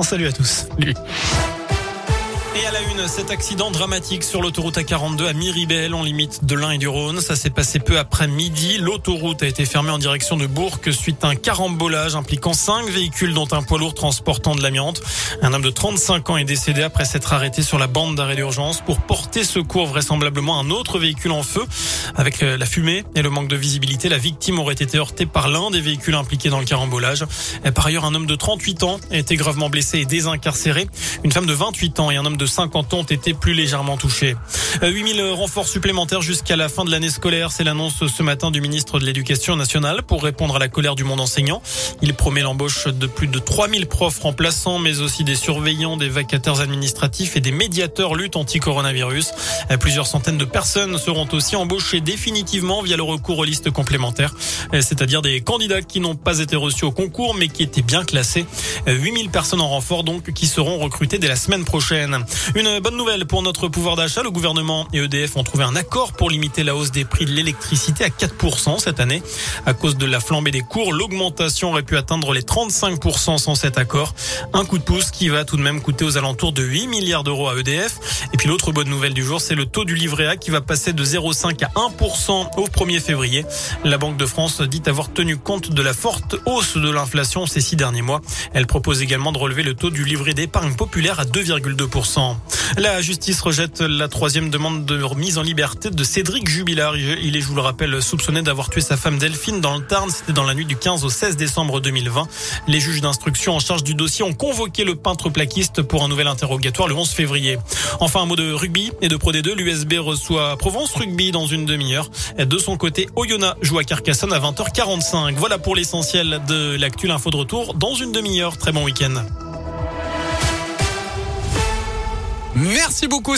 Salut à tous. Et à la une, cet accident dramatique sur l'autoroute A42 à Miribel, en limite de l'Ain et du Rhône. Ça s'est passé peu après midi. L'autoroute a été fermée en direction de Bourg suite à un carambolage impliquant cinq véhicules dont un poids lourd transportant de l'amiante. Un homme de 35 ans est décédé après s'être arrêté sur la bande d'arrêt d'urgence pour porter secours vraisemblablement à un autre véhicule en feu. Avec la fumée et le manque de visibilité, la victime aurait été heurtée par l'un des véhicules impliqués dans le carambolage. Par ailleurs, un homme de 38 ans a été gravement blessé et désincarcéré. Une femme de 28 ans et un homme de de 50 ans ont été plus légèrement touchés. 8000 euh, renforts supplémentaires jusqu'à la fin de l'année scolaire. C'est l'annonce ce matin du ministre de l'Éducation nationale pour répondre à la colère du monde enseignant. Il promet l'embauche de plus de 3000 profs remplaçants, mais aussi des surveillants, des vacataires administratifs et des médiateurs lutte anti-coronavirus. Euh, plusieurs centaines de personnes seront aussi embauchées définitivement via le recours aux listes complémentaires, euh, c'est-à-dire des candidats qui n'ont pas été reçus au concours, mais qui étaient bien classés. 8000 personnes en renfort, donc, qui seront recrutées dès la semaine prochaine. Une bonne nouvelle pour notre pouvoir d'achat. Le gouvernement et EDF ont trouvé un accord pour limiter la hausse des prix de l'électricité à 4% cette année. À cause de la flambée des cours, l'augmentation aurait pu atteindre les 35% sans cet accord. Un coup de pouce qui va tout de même coûter aux alentours de 8 milliards d'euros à EDF. Et puis l'autre bonne nouvelle du jour, c'est le taux du livret A qui va passer de 0,5 à 1% au 1er février. La Banque de France dit avoir tenu compte de la forte hausse de l'inflation ces six derniers mois. Elle propose également de relever le taux du livret d'épargne populaire à 2,2%. La justice rejette la troisième demande de remise en liberté de Cédric Jubilard. Il est, je vous le rappelle, soupçonné d'avoir tué sa femme Delphine dans le Tarn. C'était dans la nuit du 15 au 16 décembre 2020. Les juges d'instruction en charge du dossier ont convoqué le peintre plaquiste pour un nouvel interrogatoire le 11 février. Enfin, un mot de rugby et de Pro D2. L'USB reçoit Provence Rugby dans une demi-heure. De son côté, Oyonnax joue à Carcassonne à 20h45. Voilà pour l'essentiel de l'actu. Info de retour dans une demi-heure. Très bon week-end. Merci beaucoup,